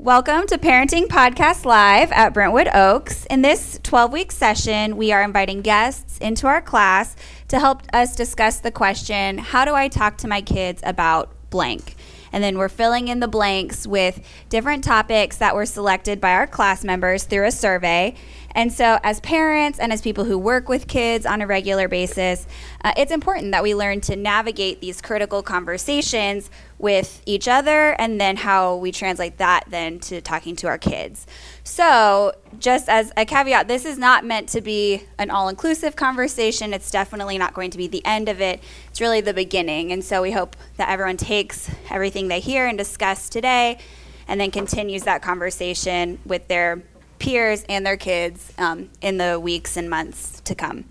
Welcome to Parenting Podcast Live at Brentwood Oaks. In this 12 week session, we are inviting guests into our class to help us discuss the question How do I talk to my kids about blank? And then we're filling in the blanks with different topics that were selected by our class members through a survey. And so, as parents and as people who work with kids on a regular basis, uh, it's important that we learn to navigate these critical conversations with each other and then how we translate that then to talking to our kids. So, just as a caveat, this is not meant to be an all inclusive conversation. It's definitely not going to be the end of it. It's really the beginning. And so, we hope that everyone takes everything they hear and discuss today and then continues that conversation with their peers and their kids um, in the weeks and months to come.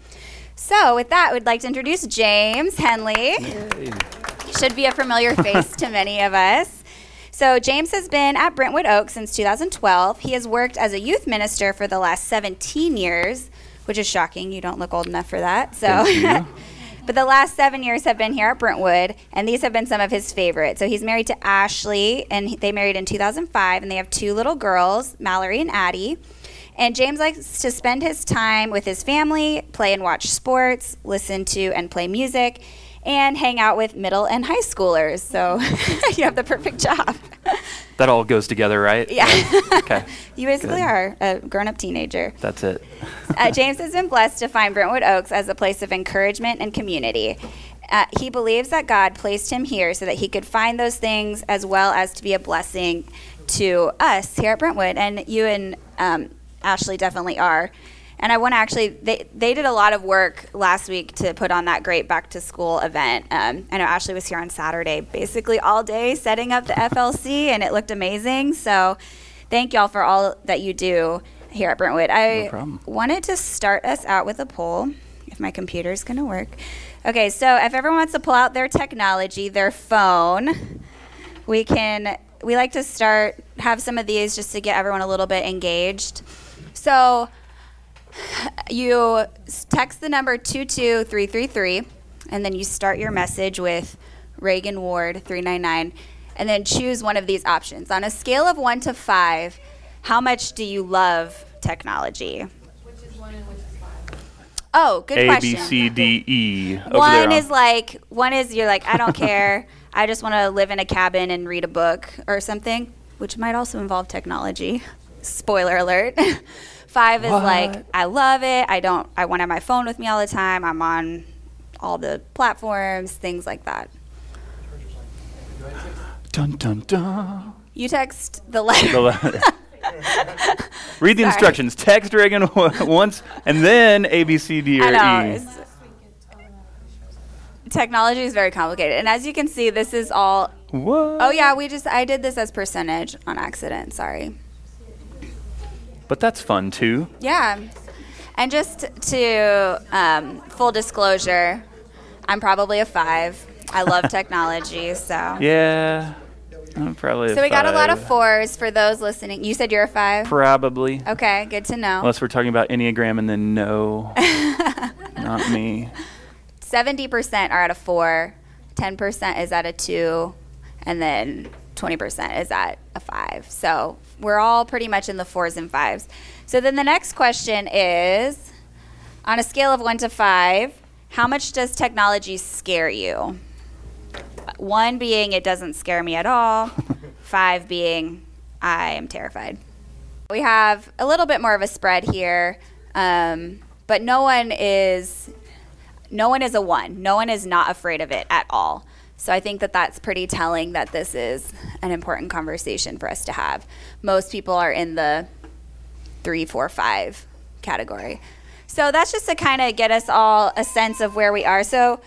So, with that, we'd like to introduce James Henley. Yay. Should be a familiar face to many of us. So, James has been at Brentwood Oaks since 2012. He has worked as a youth minister for the last 17 years, which is shocking. You don't look old enough for that. So, but the last seven years have been here at Brentwood, and these have been some of his favorites. So, he's married to Ashley, and they married in 2005, and they have two little girls, Mallory and Addie. And James likes to spend his time with his family, play and watch sports, listen to and play music and hang out with middle and high schoolers. So you have the perfect job. That all goes together, right? Yeah. okay. you basically Good. are a grown up teenager. That's it. uh, James has been blessed to find Brentwood Oaks as a place of encouragement and community. Uh, he believes that God placed him here so that he could find those things as well as to be a blessing to us here at Brentwood. And you and um, Ashley definitely are. And I want to actually, they, they did a lot of work last week to put on that great back to school event. Um, I know Ashley was here on Saturday, basically all day setting up the FLC, and it looked amazing. So thank y'all for all that you do here at Brentwood. I no wanted to start us out with a poll, if my computer is going to work. Okay, so if everyone wants to pull out their technology, their phone, we can, we like to start, have some of these just to get everyone a little bit engaged. So, you text the number 22333 and then you start your message with Reagan Ward 399 and then choose one of these options. On a scale of 1 to 5, how much do you love technology? Which is 1 and which is 5? Oh, good A, question. A, B, C, D, E. One is like, one is you're like, I don't care. I just want to live in a cabin and read a book or something, which might also involve technology. Spoiler alert. Five is what? like I love it. I don't. I want to have my phone with me all the time. I'm on all the platforms, things like that. Dun dun dun. You text the letter. The letter. Read the Sorry. instructions. Text Reagan once, and then A, B, C, D, or I know, E. Technology is very complicated, and as you can see, this is all. What? Oh yeah, we just I did this as percentage on accident. Sorry but that's fun too. Yeah. And just to um, full disclosure, I'm probably a five. I love technology, so. Yeah. I'm probably so we got a lot of fours for those listening. You said you're a five? Probably. Okay, good to know. Unless we're talking about Enneagram and then no, not me. 70% are at a four, 10% is at a two, and then 20% is at a five. So we're all pretty much in the fours and fives. So then the next question is on a scale of one to five, how much does technology scare you? One being it doesn't scare me at all, five being I am terrified. We have a little bit more of a spread here, um, but no one is no one is a one. No one is not afraid of it at all. So I think that that's pretty telling that this is an important conversation for us to have. Most people are in the three, four, five category. So that's just to kind of get us all a sense of where we are. So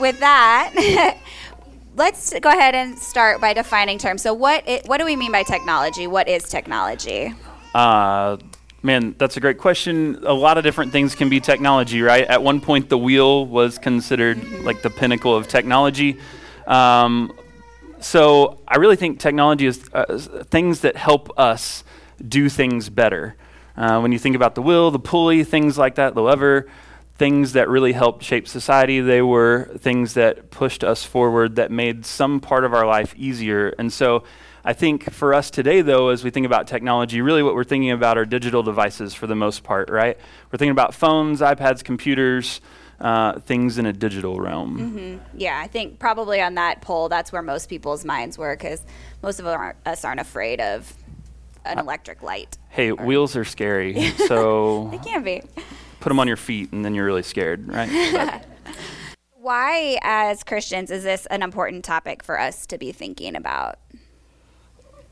with that, let's go ahead and start by defining terms. So what it, what do we mean by technology? What is technology? Uh, Man, that's a great question. A lot of different things can be technology, right? At one point, the wheel was considered like the pinnacle of technology. Um, so I really think technology is uh, things that help us do things better. Uh, when you think about the wheel, the pulley, things like that, the lever, things that really helped shape society, they were things that pushed us forward, that made some part of our life easier. And so I think for us today, though, as we think about technology, really what we're thinking about are digital devices for the most part, right? We're thinking about phones, iPads, computers, uh, things in a digital realm. Mm-hmm. Yeah, I think probably on that poll, that's where most people's minds were because most of us aren't afraid of an electric light. Hey, wheels are scary, so they can be. Put them on your feet, and then you're really scared, right? Why, as Christians, is this an important topic for us to be thinking about?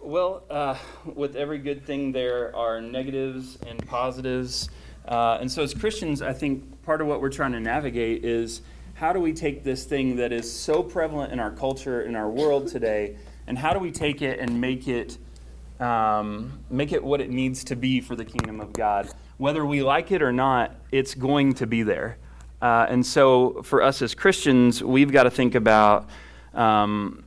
Well, uh, with every good thing, there are negatives and positives. Uh, and so, as Christians, I think part of what we're trying to navigate is how do we take this thing that is so prevalent in our culture, in our world today, and how do we take it and make it um, make it what it needs to be for the kingdom of God? Whether we like it or not, it's going to be there. Uh, and so, for us as Christians, we've got to think about um,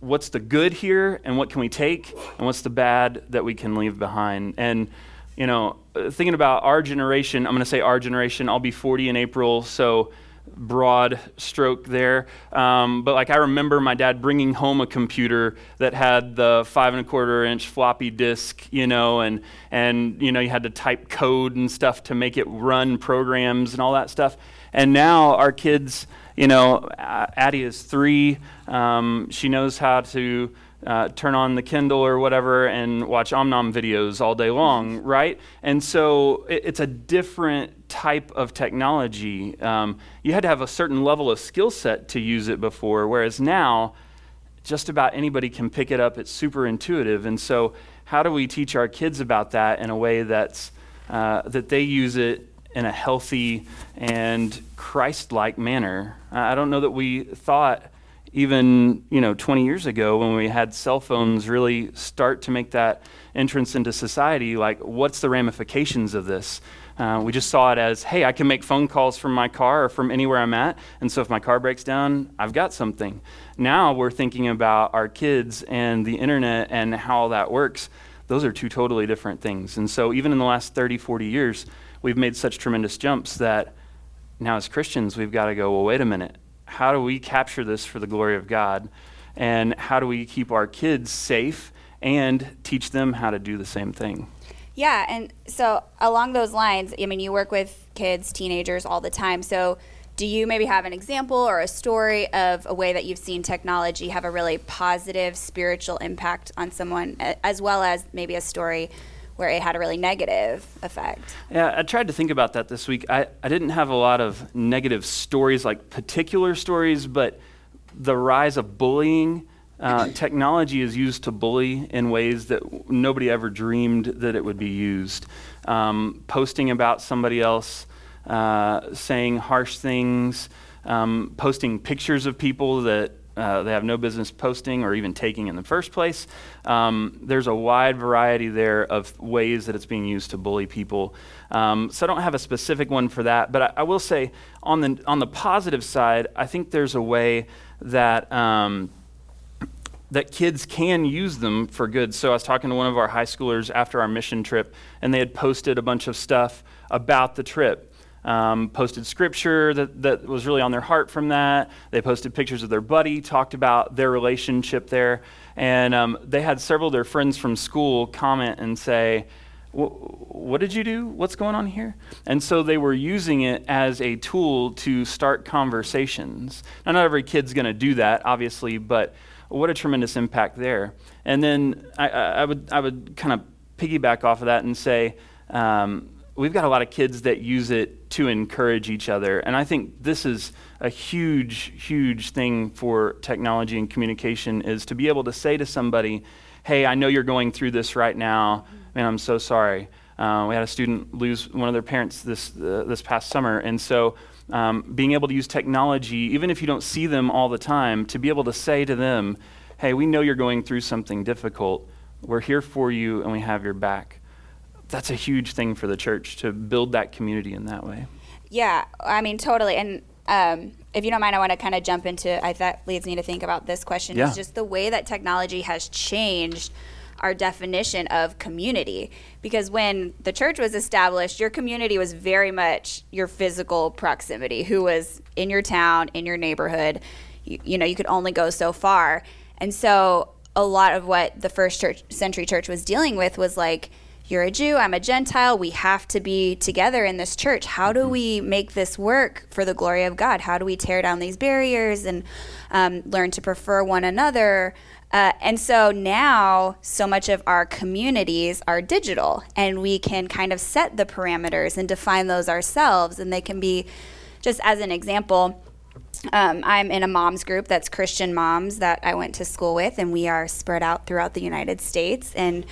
what's the good here and what can we take, and what's the bad that we can leave behind. And, you know, thinking about our generation, I'm going to say our generation, I'll be 40 in April, so broad stroke there. Um, but like I remember my dad bringing home a computer that had the five and a quarter inch floppy disk, you know, and and you know you had to type code and stuff to make it run programs and all that stuff. And now our kids, you know, Addie is three. Um, she knows how to uh, turn on the Kindle or whatever and watch Omnom videos all day long, right? And so it, it's a different type of technology. Um, you had to have a certain level of skill set to use it before, whereas now, just about anybody can pick it up. It's super intuitive. And so, how do we teach our kids about that in a way that's uh, that they use it in a healthy and Christ-like manner? I don't know that we thought even you know 20 years ago when we had cell phones really start to make that entrance into society like what's the ramifications of this? Uh, we just saw it as hey i can make phone calls from my car or from anywhere i'm at and so if my car breaks down i've got something. Now we're thinking about our kids and the internet and how that works. Those are two totally different things. And so even in the last 30 40 years we've made such tremendous jumps that now as christians we've got to go well wait a minute how do we capture this for the glory of God? And how do we keep our kids safe and teach them how to do the same thing? Yeah, and so along those lines, I mean, you work with kids, teenagers all the time. So, do you maybe have an example or a story of a way that you've seen technology have a really positive spiritual impact on someone, as well as maybe a story where it had a really negative effect. Yeah, I tried to think about that this week. I, I didn't have a lot of negative stories, like particular stories, but the rise of bullying. Uh, technology is used to bully in ways that nobody ever dreamed that it would be used. Um, posting about somebody else, uh, saying harsh things, um, posting pictures of people that uh, they have no business posting or even taking in the first place. Um, there's a wide variety there of ways that it's being used to bully people. Um, so I don't have a specific one for that, but I, I, will say on the on the positive side, I think there's a way that. Um, that kids can use them for good. So I was talking to one of our high schoolers after our mission trip, and they had posted a bunch of stuff about the trip um, posted scripture that, that was really on their heart from that. They posted pictures of their buddy, talked about their relationship there. And um, they had several of their friends from school comment and say, what did you do? What's going on here? And so they were using it as a tool to start conversations. Now, not every kid's going to do that, obviously, but what a tremendous impact there. And then I, I would, I would kind of piggyback off of that and say, um, we've got a lot of kids that use it to encourage each other. And I think this is a huge, huge thing for technology and communication is to be able to say to somebody, hey, I know you're going through this right now. Man, I'm so sorry. Uh, we had a student lose one of their parents this, uh, this past summer. And so um, being able to use technology, even if you don't see them all the time, to be able to say to them, hey, we know you're going through something difficult. We're here for you and we have your back that's a huge thing for the church to build that community in that way. Yeah, I mean, totally. And um, if you don't mind, I want to kind of jump into, I that leads me to think about this question yeah. is just the way that technology has changed our definition of community. Because when the church was established, your community was very much your physical proximity, who was in your town, in your neighborhood. You, you know, you could only go so far. And so a lot of what the first church, century church was dealing with was like, you're a Jew, I'm a Gentile, we have to be together in this church. How do we make this work for the glory of God? How do we tear down these barriers and um, learn to prefer one another? Uh, and so now, so much of our communities are digital, and we can kind of set the parameters and define those ourselves. And they can be, just as an example, um, I'm in a moms group that's Christian moms that I went to school with, and we are spread out throughout the United States. And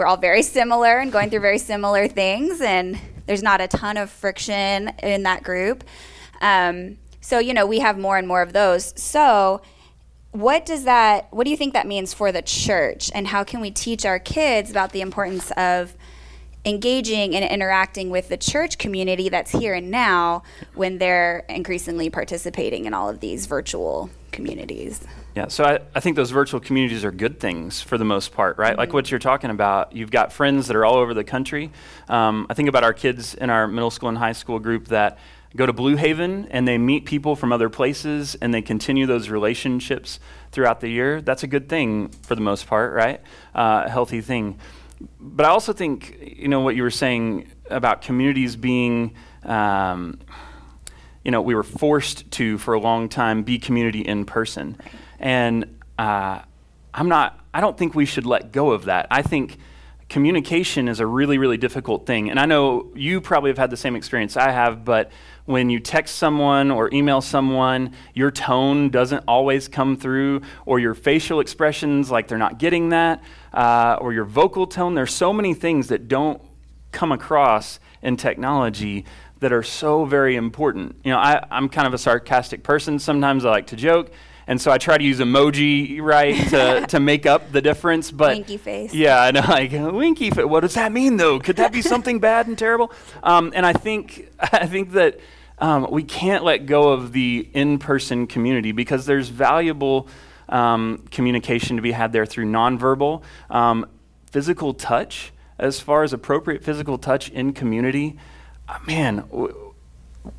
we're all very similar and going through very similar things, and there's not a ton of friction in that group. Um, so, you know, we have more and more of those. So, what does that what do you think that means for the church and how can we teach our kids about the importance of engaging and interacting with the church community that's here and now when they're increasingly participating in all of these virtual communities. Yeah, so I, I think those virtual communities are good things for the most part, right? Mm-hmm. Like what you're talking about, you've got friends that are all over the country. Um, I think about our kids in our middle school and high school group that go to Blue Haven and they meet people from other places and they continue those relationships throughout the year. That's a good thing for the most part, right? Uh, a healthy thing but I also think, you know, what you were saying about communities being, um, you know, we were forced to, for a long time, be community in person. And uh, I'm not, I don't think we should let go of that. I think communication is a really, really difficult thing. And I know you probably have had the same experience I have, but when you text someone or email someone, your tone doesn't always come through, or your facial expressions, like they're not getting that, uh, or your vocal tone. There's so many things that don't come across in technology that are so very important. You know, I, I'm kind of a sarcastic person. Sometimes I like to joke. And so I try to use emoji, right, to, to make up the difference. But winky face. Yeah, I know, like winky face. What does that mean, though? Could that be something bad and terrible? Um, and I think I think that um, we can't let go of the in person community because there's valuable um, communication to be had there through nonverbal, um, physical touch, as far as appropriate physical touch in community. Uh, man,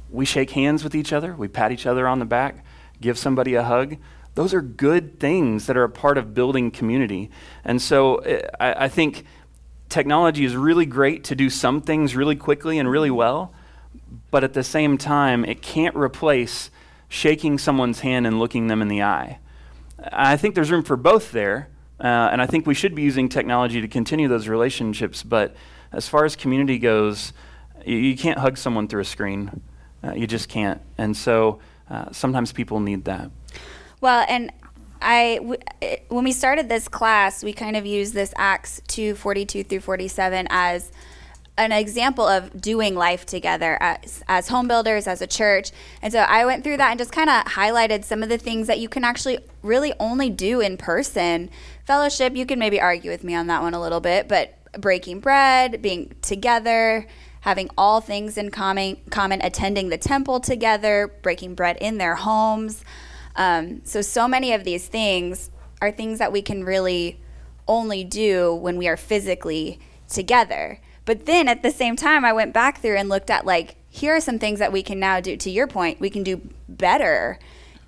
we shake hands with each other, we pat each other on the back, give somebody a hug. Those are good things that are a part of building community. And so uh, I, I think technology is really great to do some things really quickly and really well but at the same time, it can't replace shaking someone's hand and looking them in the eye. I think there's room for both there, uh, and I think we should be using technology to continue those relationships. But as far as community goes, you, you can't hug someone through a screen. Uh, you just can't. And so uh, sometimes people need that. Well, and I, w- it, when we started this class, we kind of used this Acts 2 42 through 47 as an example of doing life together as, as home builders, as a church. And so I went through that and just kind of highlighted some of the things that you can actually really only do in person. Fellowship, you can maybe argue with me on that one a little bit, but breaking bread, being together, having all things in common, common attending the temple together, breaking bread in their homes. Um, so, so many of these things are things that we can really only do when we are physically together. But then at the same time, I went back through and looked at like, here are some things that we can now do. To your point, we can do better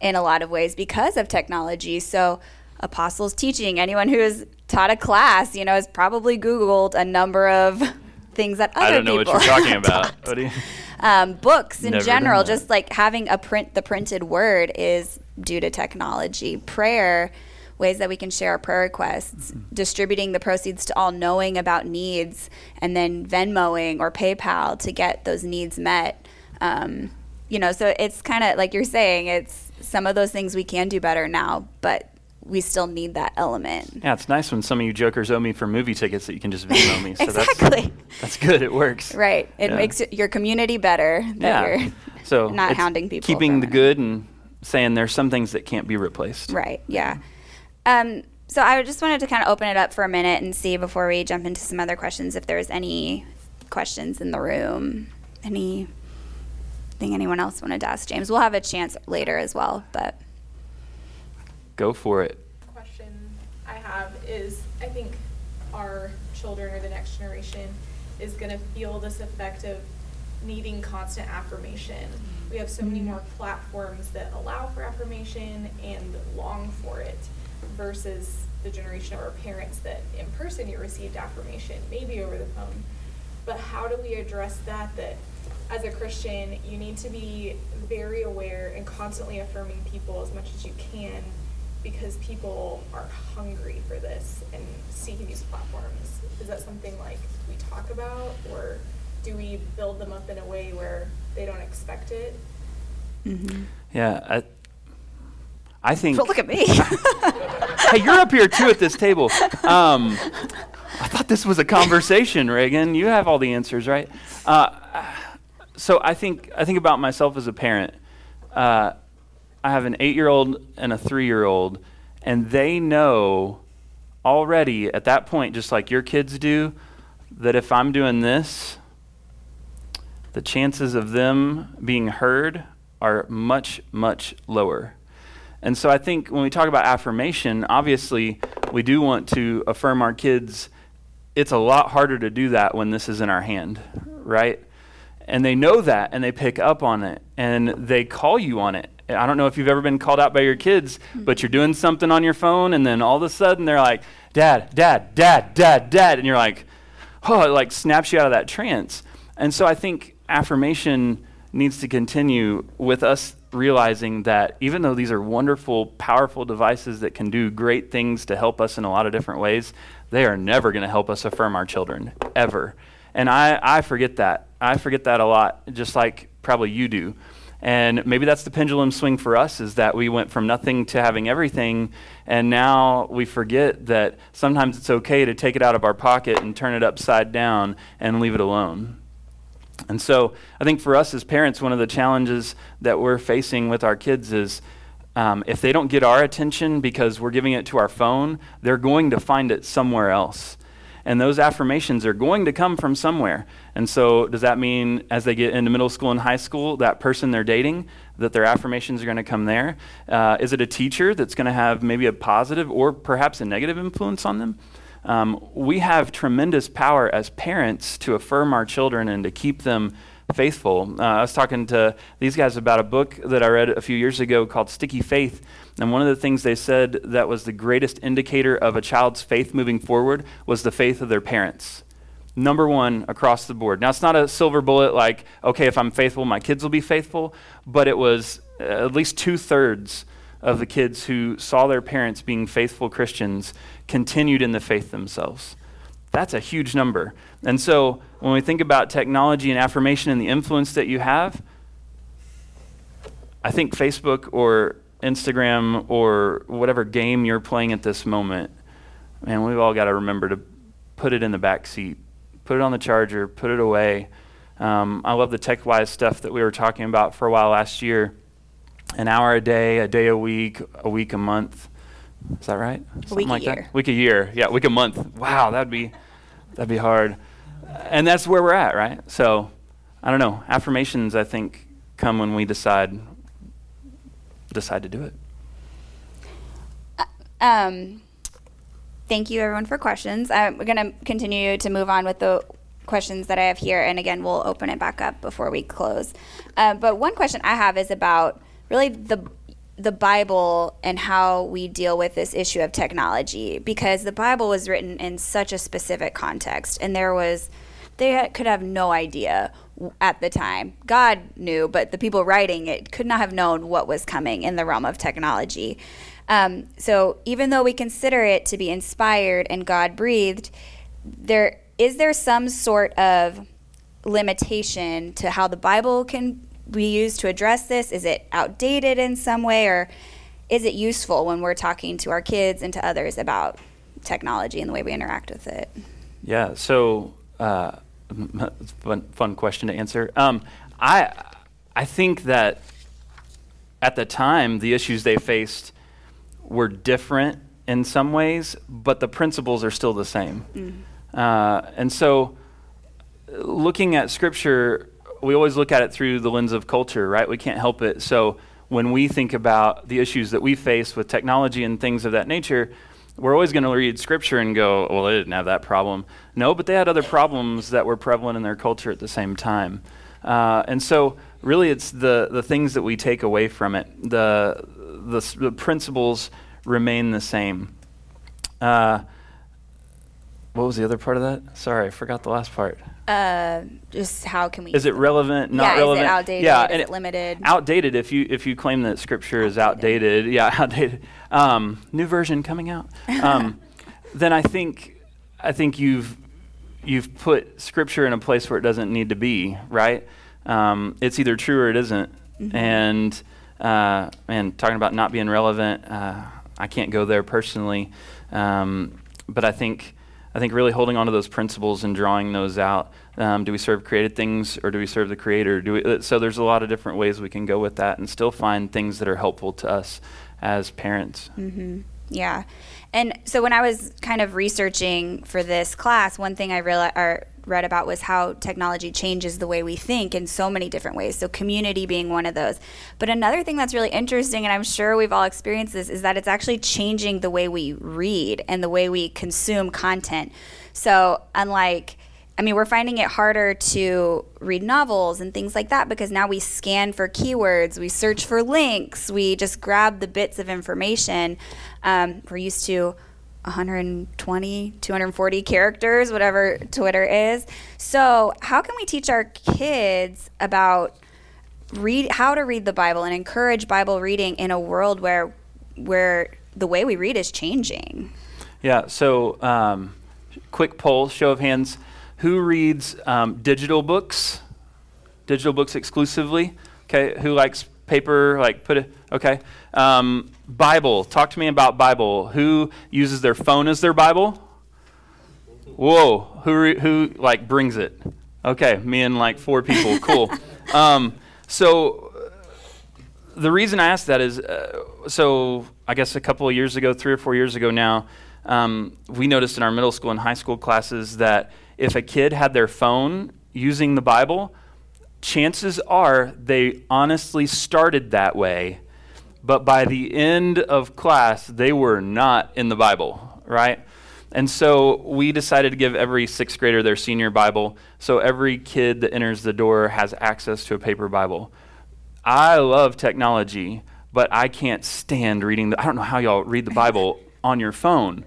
in a lot of ways because of technology. So, apostles teaching, anyone who has taught a class, you know, has probably Googled a number of things that other I don't know people what you're talking about. What you um, books in Never general, just like having a print, the printed word is due to technology. Prayer ways that we can share our prayer requests, mm-hmm. distributing the proceeds to all knowing about needs, and then Venmoing or PayPal to get those needs met. Um, you know, so it's kind of like you're saying, it's some of those things we can do better now, but we still need that element. Yeah, it's nice when some of you jokers owe me for movie tickets that you can just Venmo me. So exactly. That's, that's good. It works. Right. It yeah. makes your community better. yeah. so not hounding people. Keeping the good and saying there's some things that can't be replaced. Right. Yeah. Um, so I just wanted to kind of open it up for a minute and see before we jump into some other questions if there's any questions in the room. Anything anyone else wanted to ask James? We'll have a chance later as well, but go for it. Question I have is I think our children or the next generation is going to feel this effect of needing constant affirmation. We have so many mm-hmm. more platforms that allow for affirmation and long for it versus the generation of our parents that in person you received affirmation, maybe over the phone. But how do we address that? That as a Christian, you need to be very aware and constantly affirming people as much as you can because people are hungry for this and seeking these platforms. Is that something like we talk about, or do we build them up in a way where they don't expect it? Mm-hmm. Yeah, I, I think. Don't look at me. hey, you're up here too at this table. Um, I thought this was a conversation, Reagan. You have all the answers, right? Uh, so I think I think about myself as a parent. Uh, I have an eight-year-old and a three-year-old, and they know already at that point, just like your kids do, that if I'm doing this, the chances of them being heard are much, much lower. And so I think when we talk about affirmation, obviously we do want to affirm our kids. It's a lot harder to do that when this is in our hand, right? And they know that and they pick up on it and they call you on it. I don't know if you've ever been called out by your kids, hmm. but you're doing something on your phone and then all of a sudden they're like, Dad, Dad, Dad, Dad, Dad. And you're like, oh, it like snaps you out of that trance. And so I think affirmation needs to continue with us realizing that even though these are wonderful, powerful devices that can do great things to help us in a lot of different ways, they are never going to help us affirm our children, ever. And I, I forget that. I forget that a lot, just like probably you do. And maybe that's the pendulum swing for us is that we went from nothing to having everything, and now we forget that sometimes it's okay to take it out of our pocket and turn it upside down and leave it alone. And so I think for us as parents, one of the challenges that we're facing with our kids is um, if they don't get our attention because we're giving it to our phone, they're going to find it somewhere else. And those affirmations are going to come from somewhere. And so, does that mean as they get into middle school and high school, that person they're dating, that their affirmations are going to come there? Uh, is it a teacher that's going to have maybe a positive or perhaps a negative influence on them? Um, we have tremendous power as parents to affirm our children and to keep them faithful. Uh, I was talking to these guys about a book that I read a few years ago called Sticky Faith. And one of the things they said that was the greatest indicator of a child's faith moving forward was the faith of their parents. Number one across the board. Now, it's not a silver bullet like, okay, if I'm faithful, my kids will be faithful, but it was at least two thirds of the kids who saw their parents being faithful Christians continued in the faith themselves. That's a huge number. And so when we think about technology and affirmation and the influence that you have, I think Facebook or Instagram or whatever game you're playing at this moment, man, we've all got to remember to put it in the back seat, put it on the charger, put it away. Um, I love the TechWise stuff that we were talking about for a while last year an hour a day, a day a week, a week a month. Is that right? Something week like a year. That? Week a year. Yeah, week a month. Wow, that'd be that'd be hard. And that's where we're at, right? So, I don't know. Affirmations, I think, come when we decide decide to do it. Uh, um, thank you, everyone, for questions. I'm going to continue to move on with the questions that I have here, and again, we'll open it back up before we close. Uh, but one question I have is about really the the Bible and how we deal with this issue of technology because the Bible was written in such a specific context and there was they could have no idea at the time. God knew, but the people writing it could not have known what was coming in the realm of technology. Um, so even though we consider it to be inspired and God breathed, there is there some sort of limitation to how the Bible can we use to address this? Is it outdated in some way, or is it useful when we're talking to our kids and to others about technology and the way we interact with it? Yeah, so uh, fun, fun question to answer. Um, I I think that at the time the issues they faced were different in some ways, but the principles are still the same. Mm. Uh, and so, looking at Scripture we always look at it through the lens of culture, right? We can't help it. So when we think about the issues that we face with technology and things of that nature, we're always going to read scripture and go, well, they didn't have that problem. No, but they had other problems that were prevalent in their culture at the same time. Uh, and so, really, it's the, the things that we take away from it. The, the, the principles remain the same. Uh, what was the other part of that? Sorry, I forgot the last part. Uh, just how can we? Is it relevant? Not yeah, relevant? is it outdated? Yeah, is and it limited? outdated if you if you claim that scripture is Outdated. outdated yeah outdated um, new version coming out um, then i think i think you've you've put scripture in a place where it doesn't need to be right um, it's either true or it isn't. Mm-hmm. and uh, and talking about not being relevant uh, i can't go there personally um, but i think I think really holding on to those principles and drawing those out. Um, do we serve created things or do we serve the Creator? Do we, uh, so there's a lot of different ways we can go with that and still find things that are helpful to us as parents. Mm-hmm. Yeah. And so when I was kind of researching for this class, one thing I realized or read about was how technology changes the way we think in so many different ways. So community being one of those. But another thing that's really interesting, and I'm sure we've all experienced this, is that it's actually changing the way we read and the way we consume content. So unlike I mean, we're finding it harder to read novels and things like that because now we scan for keywords, we search for links, we just grab the bits of information. Um, we're used to 120, 240 characters, whatever Twitter is. So, how can we teach our kids about read how to read the Bible and encourage Bible reading in a world where where the way we read is changing? Yeah, so um, quick poll, show of hands. Who reads um, digital books? Digital books exclusively? Okay, who likes paper? Like put it, okay. Um, Bible, talk to me about Bible. Who uses their phone as their Bible? Whoa, who, re- who like brings it? Okay, me and like four people, cool. Um, so the reason I asked that is, uh, so I guess a couple of years ago, three or four years ago now, um, we noticed in our middle school and high school classes that if a kid had their phone using the Bible, chances are they honestly started that way, but by the end of class, they were not in the Bible, right? And so we decided to give every sixth grader their senior Bible, so every kid that enters the door has access to a paper Bible. I love technology, but I can't stand reading the I don't know how y'all read the Bible on your phone.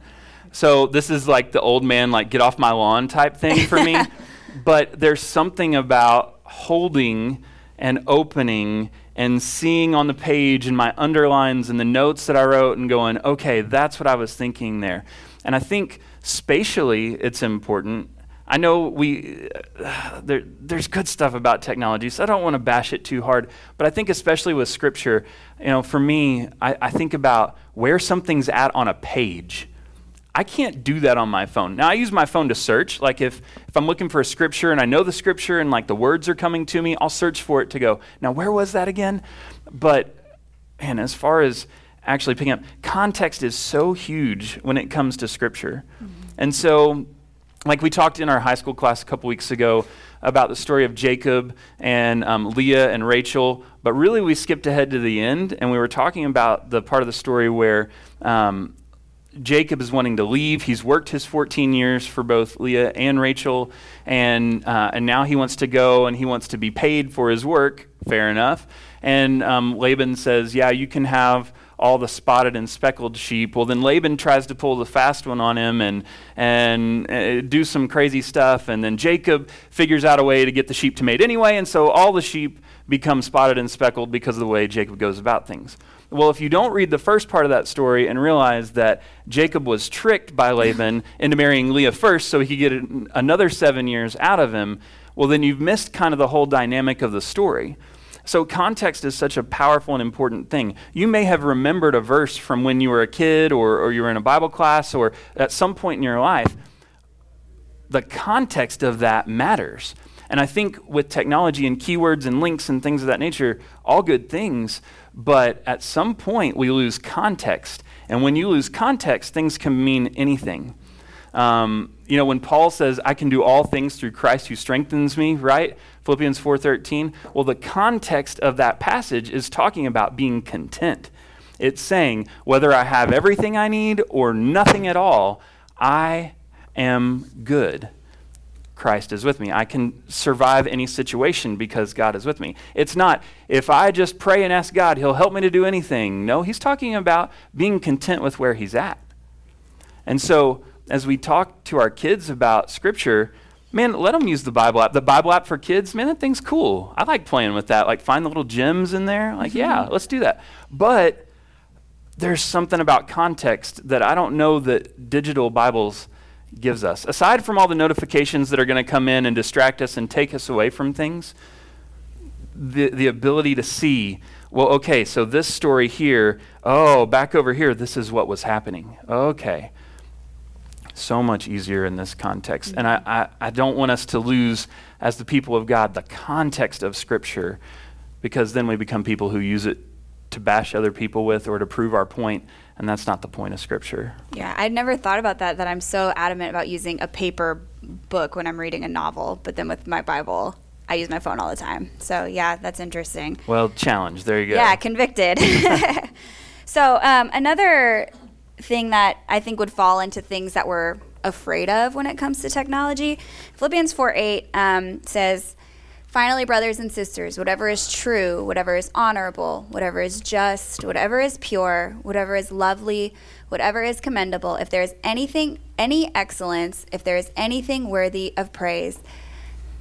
So this is like the old man like get off my lawn type thing for me. but there's something about holding and opening and seeing on the page and my underlines and the notes that I wrote and going, okay, that's what I was thinking there. And I think spatially it's important. I know we uh, there, there's good stuff about technology, so I don't want to bash it too hard. But I think especially with scripture, you know, for me, I, I think about where something's at on a page. I can't do that on my phone. Now I use my phone to search. Like if, if I'm looking for a scripture and I know the scripture and like the words are coming to me, I'll search for it to go, now where was that again? But man, as far as actually picking up, context is so huge when it comes to scripture. Mm-hmm. And so like we talked in our high school class a couple weeks ago about the story of Jacob and um, Leah and Rachel, but really we skipped ahead to the end and we were talking about the part of the story where um, Jacob is wanting to leave. He's worked his 14 years for both Leah and Rachel, and, uh, and now he wants to go and he wants to be paid for his work. Fair enough. And um, Laban says, Yeah, you can have all the spotted and speckled sheep. Well, then Laban tries to pull the fast one on him and, and uh, do some crazy stuff. And then Jacob figures out a way to get the sheep to mate anyway, and so all the sheep become spotted and speckled because of the way Jacob goes about things. Well, if you don't read the first part of that story and realize that Jacob was tricked by Laban into marrying Leah first so he could get another seven years out of him, well, then you've missed kind of the whole dynamic of the story. So, context is such a powerful and important thing. You may have remembered a verse from when you were a kid or, or you were in a Bible class or at some point in your life. The context of that matters. And I think with technology and keywords and links and things of that nature, all good things, but at some point we lose context. And when you lose context, things can mean anything. Um, you know, when Paul says, I can do all things through Christ who strengthens me, right? Philippians 4.13. Well, the context of that passage is talking about being content. It's saying, whether I have everything I need or nothing at all, I am good. Christ is with me. I can survive any situation because God is with me. It's not, if I just pray and ask God, He'll help me to do anything. No, He's talking about being content with where He's at. And so, as we talk to our kids about Scripture, man, let them use the Bible app. The Bible app for kids, man, that thing's cool. I like playing with that. Like, find the little gems in there. Like, mm-hmm. yeah, let's do that. But there's something about context that I don't know that digital Bibles gives us. Aside from all the notifications that are going to come in and distract us and take us away from things, the, the ability to see, well, okay, so this story here, oh, back over here, this is what was happening. Okay. So much easier in this context. And I, I, I don't want us to lose, as the people of God, the context of Scripture, because then we become people who use it to bash other people with or to prove our point and that's not the point of scripture. Yeah i'd never thought about that that i'm so adamant about using a paper book when i'm reading a novel but then with my bible i use my phone all the time. So yeah that's interesting. Well challenge. There you go. Yeah convicted. So um, another thing that i think would fall into things that we're afraid of when it comes to technology philippians 4 8 um, says Finally, brothers and sisters, whatever is true, whatever is honorable, whatever is just, whatever is pure, whatever is lovely, whatever is commendable, if there is anything, any excellence, if there is anything worthy of praise,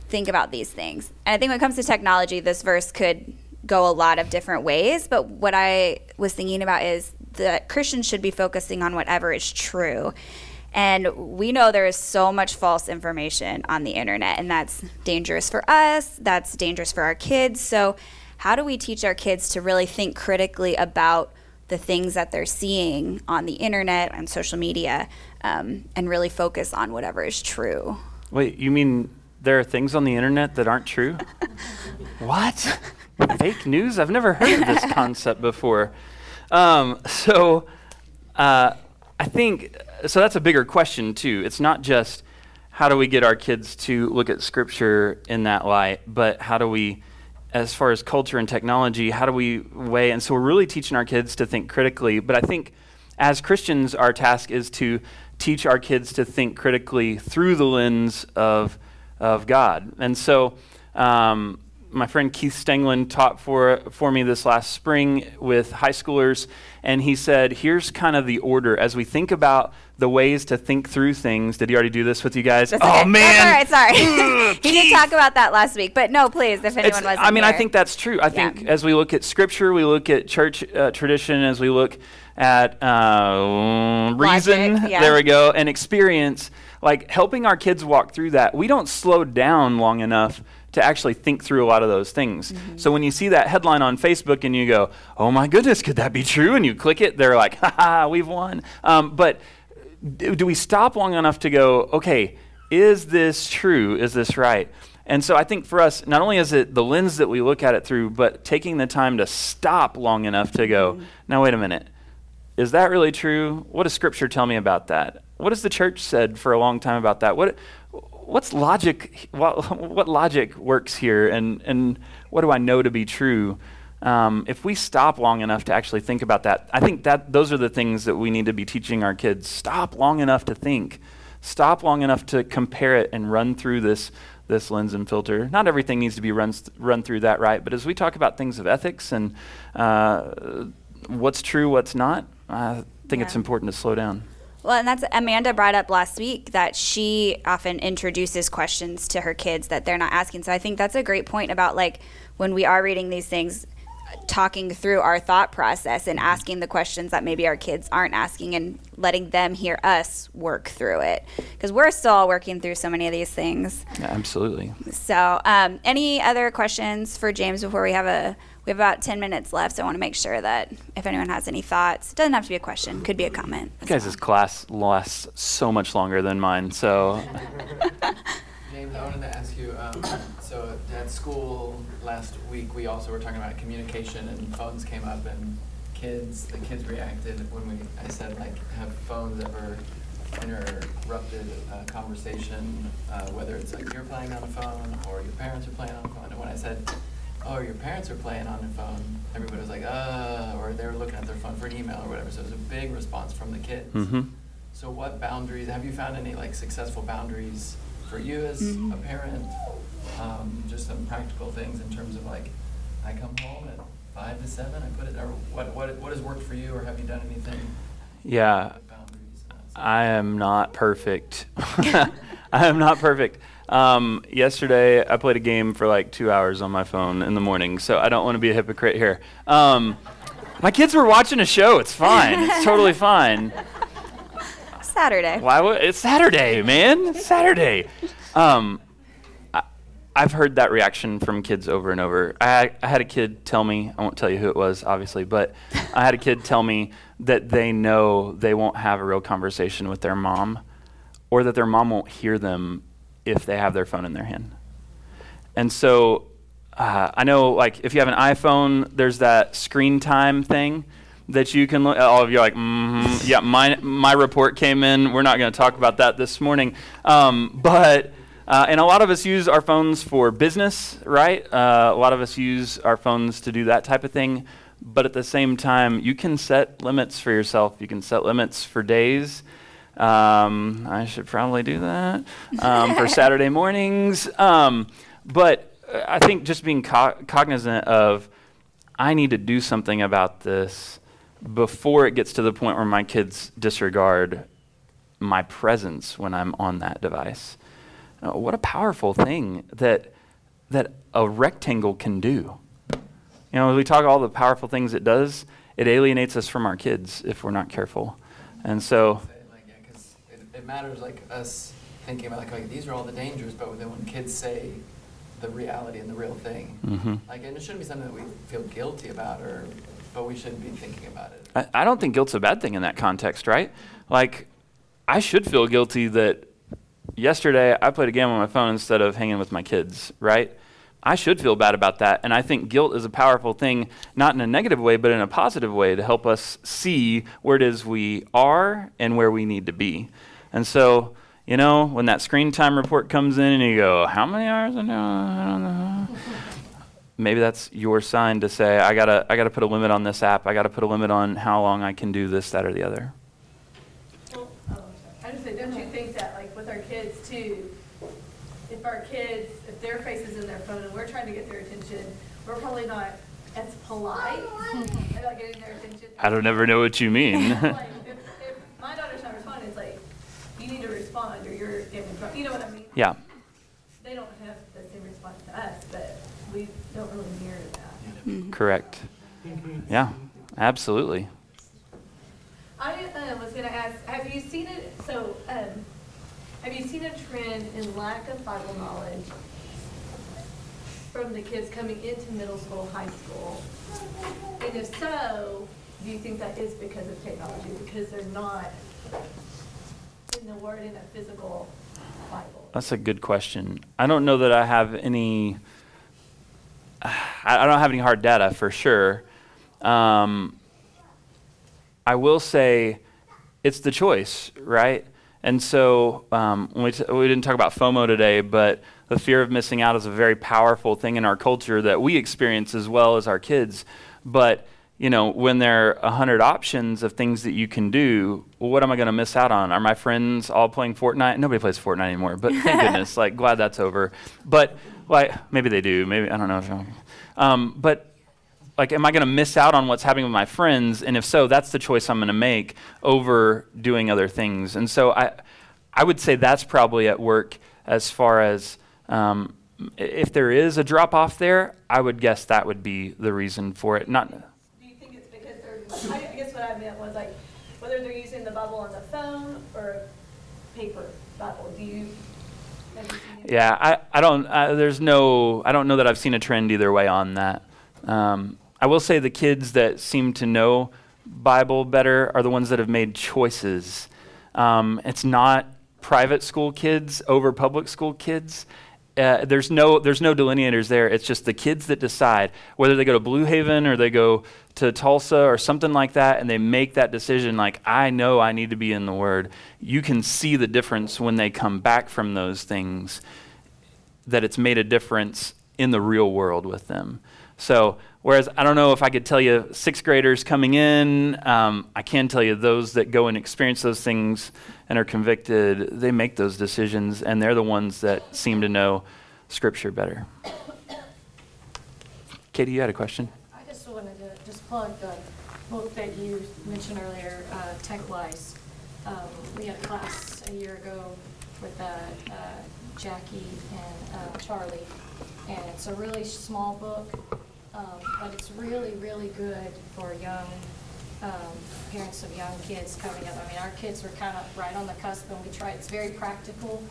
think about these things. And I think when it comes to technology, this verse could go a lot of different ways. But what I was thinking about is that Christians should be focusing on whatever is true. And we know there is so much false information on the internet, and that's dangerous for us, that's dangerous for our kids. So, how do we teach our kids to really think critically about the things that they're seeing on the internet and social media um, and really focus on whatever is true? Wait, you mean there are things on the internet that aren't true? what? Fake news? I've never heard of this concept before. Um, so, uh, I think so that's a bigger question too. It's not just how do we get our kids to look at scripture in that light, but how do we as far as culture and technology, how do we weigh and so we're really teaching our kids to think critically, but I think as Christians our task is to teach our kids to think critically through the lens of of God. And so um, my friend Keith Stanglin taught for, for me this last spring with high schoolers, and he said, Here's kind of the order as we think about the ways to think through things. Did he already do this with you guys? That's oh, okay. man. That's all right, sorry. he did talk about that last week, but no, please, if anyone was I mean, here. I think that's true. I yeah. think as we look at scripture, we look at church uh, tradition, as we look at uh, reason, yeah. there we go, and experience, like helping our kids walk through that, we don't slow down long enough to actually think through a lot of those things. Mm-hmm. So when you see that headline on Facebook and you go, oh my goodness, could that be true? And you click it, they're like, ha ha, we've won. Um, but do, do we stop long enough to go, okay, is this true? Is this right? And so I think for us, not only is it the lens that we look at it through, but taking the time to stop long enough to go, mm-hmm. now wait a minute, is that really true? What does Scripture tell me about that? What has the church said for a long time about that? What, what's logic? What, what logic works here, and and what do I know to be true? Um, if we stop long enough to actually think about that, I think that those are the things that we need to be teaching our kids. Stop long enough to think. Stop long enough to compare it and run through this this lens and filter. Not everything needs to be run run through that, right? But as we talk about things of ethics and uh, what's true, what's not, I think yeah. it's important to slow down. Well, and that's Amanda brought up last week that she often introduces questions to her kids that they're not asking. So I think that's a great point about like when we are reading these things, talking through our thought process and asking the questions that maybe our kids aren't asking and letting them hear us work through it because we're still working through so many of these things. Yeah, absolutely. So, um, any other questions for James before we have a we have about 10 minutes left, so I want to make sure that if anyone has any thoughts, it doesn't have to be a question, could be a comment. You guys' well. class lasts so much longer than mine, so. James, I wanted to ask you um, so at school last week, we also were talking about communication, and phones came up, and kids, the kids reacted when we, I said, like, have phones ever interrupted a conversation, uh, whether it's like you're playing on a phone or your parents are playing on a phone. And when I said, oh, your parents are playing on their phone, everybody was like, uh, or they were looking at their phone for an email or whatever. So it was a big response from the kids. Mm-hmm. So what boundaries, have you found any like successful boundaries for you as mm-hmm. a parent? Um, just some practical things in terms of like, I come home at five to seven, I put it, or what, what, what has worked for you or have you done anything? Yeah. I am not perfect. I am not perfect. Um, yesterday, I played a game for like two hours on my phone in the morning, so I don't want to be a hypocrite here. Um, my kids were watching a show. It's fine. It's totally fine. Saturday. Why would it's Saturday, man? It's Saturday. Um, I, I've heard that reaction from kids over and over. I, I had a kid tell me, I won't tell you who it was, obviously, but I had a kid tell me that they know they won't have a real conversation with their mom, or that their mom won't hear them if they have their phone in their hand. And so uh, I know, like, if you have an iPhone, there's that screen time thing that you can look. All of you are like, mm-hmm. yeah, my my report came in. We're not going to talk about that this morning, um, but. Uh, and a lot of us use our phones for business, right? Uh, a lot of us use our phones to do that type of thing. But at the same time, you can set limits for yourself. You can set limits for days. Um, I should probably do that um, for Saturday mornings. Um, but I think just being co- cognizant of, I need to do something about this before it gets to the point where my kids disregard my presence when I'm on that device. Uh, what a powerful thing that that a rectangle can do. You know, we talk all the powerful things it does. It alienates us from our kids if we're not careful, and so. Like, yeah, 'cause it, it matters like us thinking about like, like these are all the dangers, but then when kids say the reality and the real thing, hmm like and it shouldn't be something that we feel guilty about, or but we shouldn't be thinking about it. I, I don't think guilt's a bad thing in that context, right? Like, I should feel guilty that yesterday I played a game on my phone instead of hanging with my kids, right? I should feel bad about that. And I think guilt is a powerful thing, not in a negative way, but in a positive way to help us see where it is we are and where we need to be. And so, you know, when that screen time report comes in and you go, How many hours? I don't know. Maybe that's your sign to say, I gotta, I gotta put a limit on this app. I gotta put a limit on how long I can do this, that, or the other. I just say, don't you think that, like, with our kids too, if our kids, if their face is in their phone and we're trying to get their attention, we're probably not as polite about getting their attention. I don't ever know what you mean. Like, if, if my daughter's not responding, it's like, you need to respond or you're getting in trouble, you know what I mean? yeah. They don't have the same response to us, but we don't really mirror that. Correct. Yeah, absolutely. I um, was gonna ask, have you seen it, so, um, have you seen a trend in lack of Bible knowledge from the kids coming into middle school, high school? And if so, do you think that is because of technology, because they're not in the word in a physical Bible? That's a good question. I don't know that I have any. I don't have any hard data for sure. Um, I will say it's the choice, right? And so um, we, t- we didn't talk about FOMO today, but the fear of missing out is a very powerful thing in our culture that we experience as well as our kids. But you know, when there are a hundred options of things that you can do, well, what am I going to miss out on? Are my friends all playing Fortnite? Nobody plays Fortnite anymore, but thank goodness. Like, glad that's over. But like, maybe they do. Maybe I don't know. Um, but like am i going to miss out on what's happening with my friends and if so that's the choice i'm going to make over doing other things and so i i would say that's probably at work as far as um, if there is a drop off there i would guess that would be the reason for it not Do you think it's because they're, I guess what I meant was like, whether they're using the Bible on the phone or paper Bible, do you? have you seen it? yeah i, I don't I, there's no i don't know that i've seen a trend either way on that um, i will say the kids that seem to know bible better are the ones that have made choices um, it's not private school kids over public school kids uh, there's no there's no delineators there it's just the kids that decide whether they go to blue haven or they go to tulsa or something like that and they make that decision like i know i need to be in the word you can see the difference when they come back from those things that it's made a difference in the real world with them. So, whereas I don't know if I could tell you sixth graders coming in, um, I can tell you those that go and experience those things and are convicted, they make those decisions, and they're the ones that seem to know Scripture better. Katie, you had a question? I just wanted to just plug the book that you mentioned earlier, uh, Tech Wise. um, we had a class a year ago with uh, uh, Jackie and uh, Charlie, and it's a really small book, um, but it's really, really good for young um, parents of young kids coming up. I mean, our kids were kind of right on the cusp, and we try, it's very practical,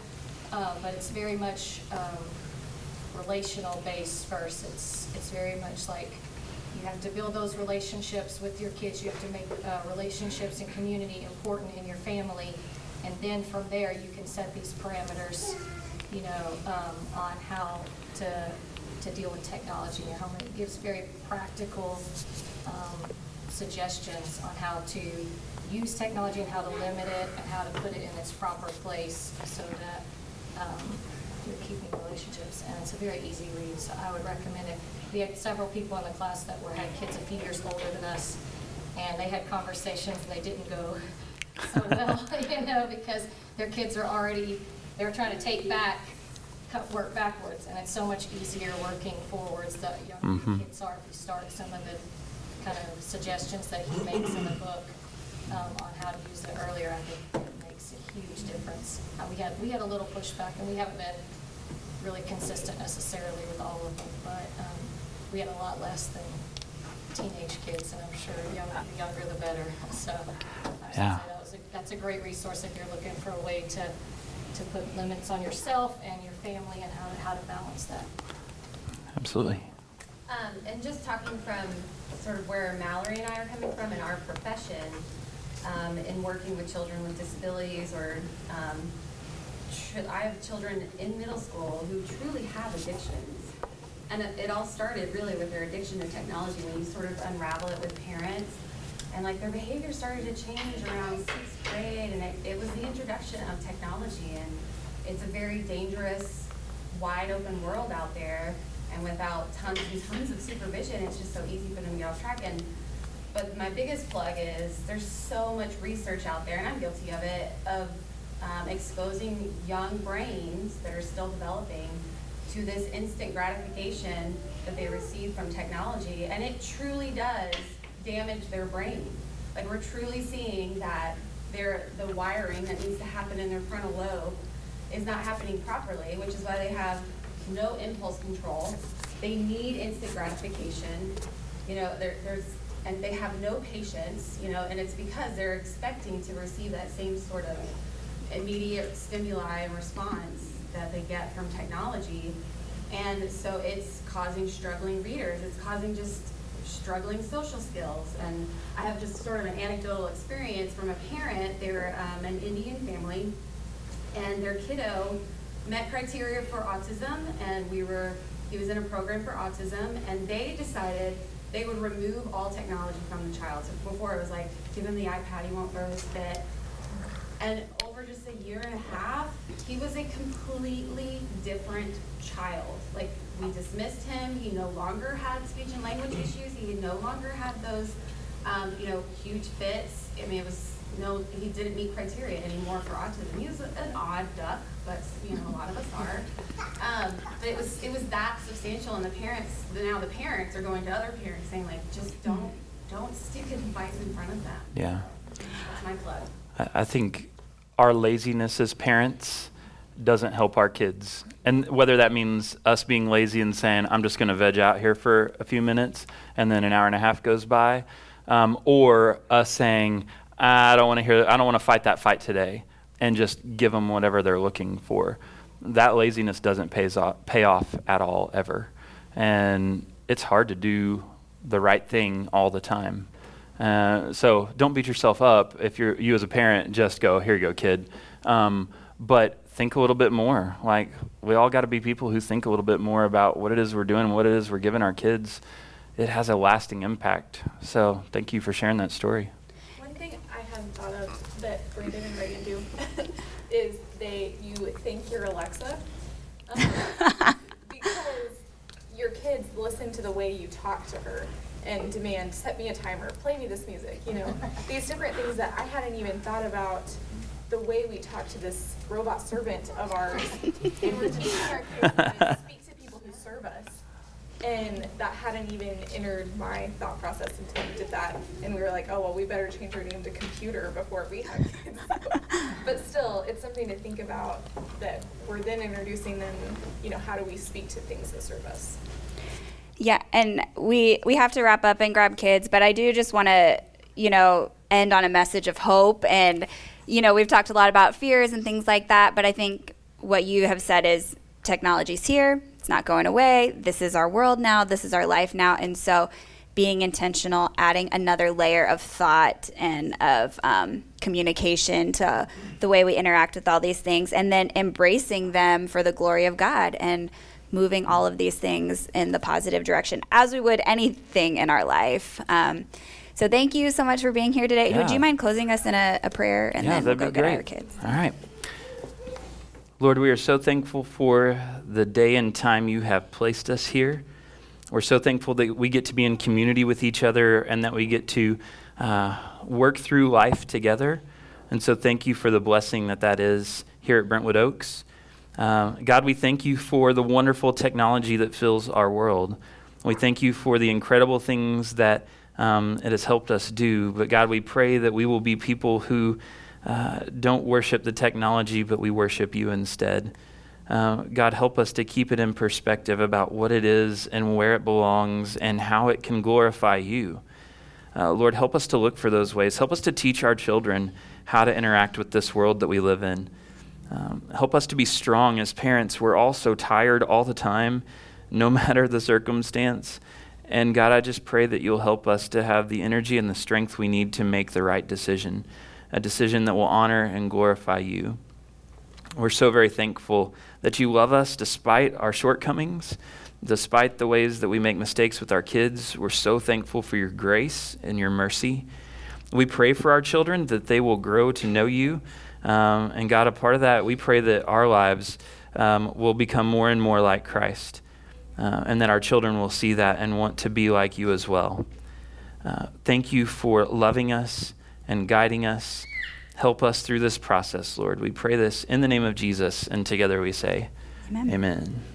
uh, but it's very much um, relational based first. It's, it's very much like you have to build those relationships with your kids. You have to make uh, relationships and community important in your family. And then from there, you can set these parameters, you know, um, on how to, to deal with technology. You know, it gives very practical um, suggestions on how to use technology and how to limit it and how to put it in its proper place so that um, you're keeping relationships. And it's a very easy read, so I would recommend it. We had several people in the class that were, had kids a few years older than us, and they had conversations and they didn't go so well, you know, because their kids are already, they're trying to take back, cut work backwards, and it's so much easier working forwards the younger Mhm. kids are. If you start some of the kind of suggestions that he makes in the book um, on how to use it earlier, I think it makes a huge difference. Uh, We had, we had a little pushback, and we haven't been really consistent necessarily with all of them, but um, we had a lot less than teenage kids, and I'm sure young- the younger the better, so. I would say Yeah. that was a- That's a great resource if you're looking for a way to, to put limits on yourself and your family and how to, how to balance that. Absolutely. Um, and just talking from sort of where Mallory and I are coming from in our profession, um, in working with children with disabilities or, um, tr- I have children in middle school who truly have addictions. And it, it all started really with their addiction to technology, when you sort of unravel it with parents. And like their behavior started to change around sixth grade, and it, it was the introduction of technology. And it's a very dangerous, wide open world out there. And without tons and tons of supervision, it's just so easy for them to get off track. And but my biggest plug is there's so much research out there, and I'm guilty of it, of um, exposing young brains that are still developing to this instant gratification that they receive from technology, and it truly does damage their brain. Like we're truly seeing that their the wiring that needs to happen in their frontal lobe is not happening properly, which is why they have no impulse control. They need instant gratification. You know, there, there's, and they have no patience, you know, and it's because they're expecting to receive that same sort of immediate stimuli and response that they get from technology. And so it's causing struggling readers, it's causing just struggling social skills. And I have just sort of an anecdotal experience from a parent, they're um, an Indian family, and their kiddo met criteria for autism, and we were, he was in a program for autism, and they decided they would remove all technology from the child. So before it was like, give him the iPad, he won't throw his fit. And over just a year and a half, he was a completely different child. Like, we dismissed him, he no longer had speech and language issues, he no longer had those, um, you know, huge fits. I mean, it was, no, he didn't meet criteria anymore for autism. He was an odd duck, but, you know, a lot of us are. Um, but it was, it was that substantial, and the parents, now the parents are going to other parents saying like, just don't, don't stick a device in front of them. Yeah. That's my plug. I, I think our laziness as parents doesn't help our kids. And whether that means us being lazy and saying, I'm just going to veg out here for a few minutes and then an hour and a half goes by, um, or us saying, I don't want to hear, I don't want to fight that fight today and just give them whatever they're looking for. That laziness doesn't pays off, pay off at all, ever. And it's hard to do the right thing all the time. Uh, so don't beat yourself up if you're you as a parent. Just go here, you go, kid. Um, but think a little bit more. Like we all got to be people who think a little bit more about what it is we're doing, what it is we're giving our kids. It has a lasting impact. So thank you for sharing that story. One thing I hadn't thought of that Brandon and Reagan do is they you thank your Alexa um, because your kids listen to the way you talk to her and demand set me a timer, play me this music, you know, these different things that I hadn't even thought about the way we talk to this robot servant of ours and we're to teach our kids to speak to people who serve us. And that hadn't even entered my thought process until we did that. And we were like, oh, well, we better change our name to computer before we have kids. but still, it's something to think about that we're then introducing them, you know, how do we speak to things that serve us? Yeah, and we we have to wrap up and grab kids, but I do just want to, you know, end on a message of hope and you know, we've talked a lot about fears and things like that, but I think what you have said is technology's here, it's not going away. This is our world now, this is our life now, and so being intentional, adding another layer of thought and of um, communication to the way we interact with all these things, and then embracing them for the glory of God and moving all of these things in the positive direction as we would anything in our life. Um, so thank you so much for being here today. Yeah. Would you mind closing us in a, a prayer and yeah, then we'll go get great. our kids? All right. Lord, we are so thankful for the day and time you have placed us here. We're so thankful that we get to be in community with each other and that we get to uh, work through life together. And so, thank you for the blessing that that is here at Brentwood Oaks. Uh, God, we thank you for the wonderful technology that fills our world. We thank you for the incredible things that um, it has helped us do. But God, we pray that we will be people who uh, don't worship the technology, but we worship you instead. Uh, God, help us to keep it in perspective about what it is and where it belongs and how it can glorify you. Uh, Lord, help us to look for those ways. Help us to teach our children how to interact with this world that we live in. Um, help us to be strong as parents. We're all so tired all the time, no matter the circumstance. And God, I just pray that you'll help us to have the energy and the strength we need to make the right decision, a decision that will honor and glorify you. We're so very thankful that you love us despite our shortcomings, despite the ways that we make mistakes with our kids. We're so thankful for your grace and your mercy. We pray for our children that they will grow to know you. Um, and God, a part of that, we pray that our lives um, will become more and more like Christ. Uh, and that our children will see that and want to be like you as well. Uh, thank you for loving us and guiding us. Help us through this process, Lord. We pray this in the name of Jesus, and together we say, Amen. Amen.